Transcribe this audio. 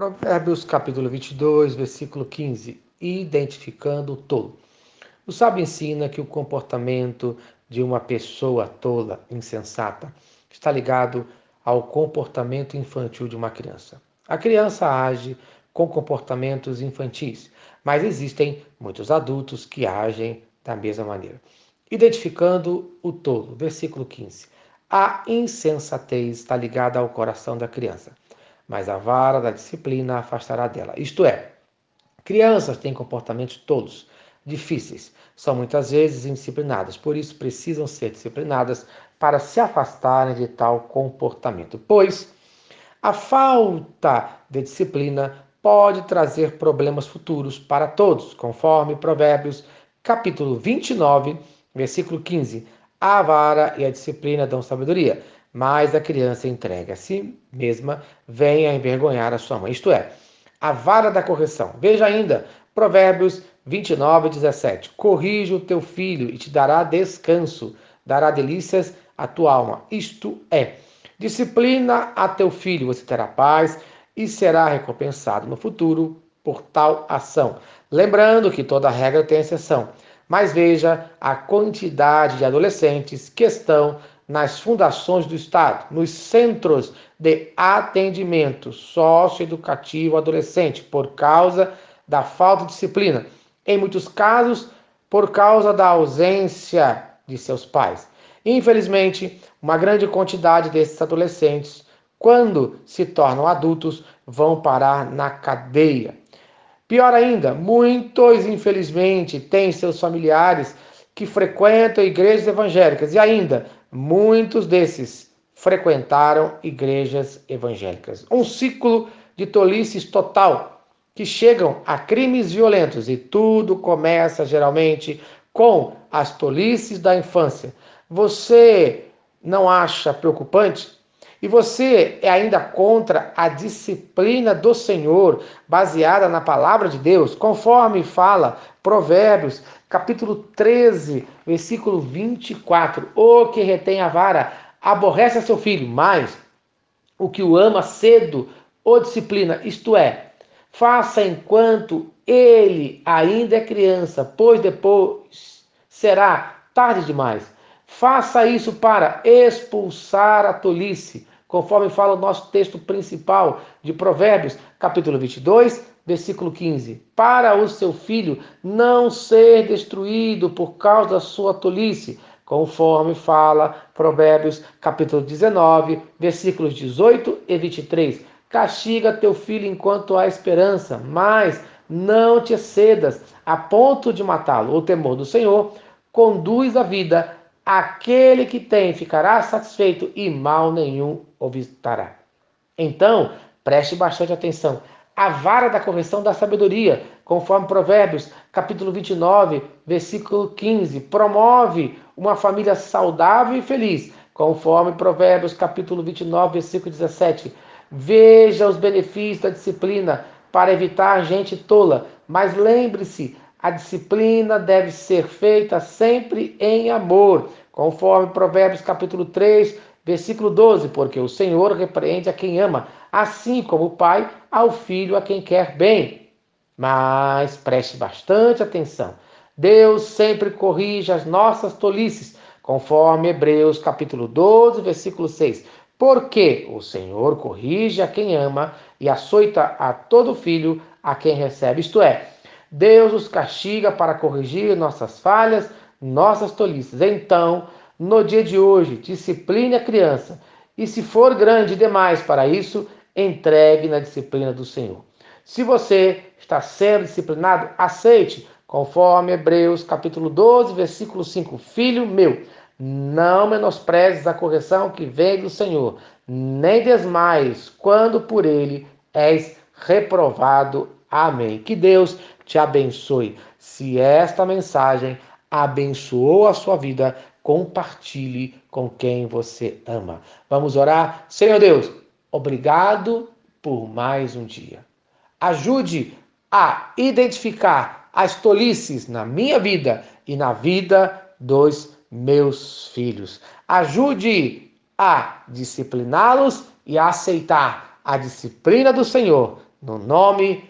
Provérbios capítulo 22, versículo 15. Identificando o tolo. O sábio ensina que o comportamento de uma pessoa tola, insensata, está ligado ao comportamento infantil de uma criança. A criança age com comportamentos infantis, mas existem muitos adultos que agem da mesma maneira. Identificando o tolo, versículo 15. A insensatez está ligada ao coração da criança mas a vara da disciplina afastará dela. Isto é, crianças têm comportamentos tolos, difíceis, são muitas vezes indisciplinadas, por isso precisam ser disciplinadas para se afastarem de tal comportamento, pois a falta de disciplina pode trazer problemas futuros para todos, conforme Provérbios capítulo 29, versículo 15. A vara e a disciplina dão sabedoria, mas a criança entrega a si mesma vem a envergonhar a sua mãe. Isto é, a vara da correção. Veja ainda, Provérbios 29, 17. Corrige o teu filho e te dará descanso, dará delícias à tua alma. Isto é, disciplina a teu filho, você terá paz e será recompensado no futuro por tal ação. Lembrando que toda regra tem exceção. Mas veja a quantidade de adolescentes que estão nas fundações do Estado, nos centros de atendimento socioeducativo adolescente, por causa da falta de disciplina. Em muitos casos, por causa da ausência de seus pais. Infelizmente, uma grande quantidade desses adolescentes, quando se tornam adultos, vão parar na cadeia. Pior ainda, muitos, infelizmente, têm seus familiares que frequentam igrejas evangélicas e ainda muitos desses frequentaram igrejas evangélicas. Um ciclo de tolices total que chegam a crimes violentos e tudo começa geralmente com as tolices da infância. Você não acha preocupante? E você é ainda contra a disciplina do Senhor, baseada na palavra de Deus, conforme fala Provérbios, capítulo 13, versículo 24. O que retém a vara aborrece a seu filho, mas o que o ama cedo o disciplina, isto é, faça enquanto ele ainda é criança, pois depois será tarde demais. Faça isso para expulsar a tolice conforme fala o nosso texto principal de Provérbios, capítulo 22, versículo 15. Para o seu filho não ser destruído por causa da sua tolice, conforme fala Provérbios, capítulo 19, versículos 18 e 23. Castiga teu filho enquanto há esperança, mas não te cedas a ponto de matá-lo. O temor do Senhor conduz a vida aquele que tem ficará satisfeito e mal nenhum o visitará. Então, preste bastante atenção. A vara da correção da sabedoria, conforme Provérbios, capítulo 29, versículo 15, promove uma família saudável e feliz, conforme Provérbios, capítulo 29, versículo 17. Veja os benefícios da disciplina para evitar gente tola, mas lembre-se, a disciplina deve ser feita sempre em amor, conforme Provérbios capítulo 3, versículo 12, porque o Senhor repreende a quem ama, assim como o pai ao filho a quem quer bem. Mas preste bastante atenção. Deus sempre corrige as nossas tolices, conforme Hebreus capítulo 12, versículo 6. Porque o Senhor corrige a quem ama e açoita a todo filho a quem recebe. Isto é, Deus os castiga para corrigir nossas falhas, nossas tolices. Então, no dia de hoje, discipline a criança e, se for grande demais para isso, entregue na disciplina do Senhor. Se você está sendo disciplinado, aceite, conforme Hebreus capítulo 12, versículo 5. Filho meu, não menosprezes a correção que vem do Senhor, nem desmais quando por ele és reprovado. Amém. Que Deus te abençoe. Se esta mensagem abençoou a sua vida, compartilhe com quem você ama. Vamos orar? Senhor Deus, obrigado por mais um dia. Ajude a identificar as tolices na minha vida e na vida dos meus filhos. Ajude a discipliná-los e a aceitar a disciplina do Senhor No nome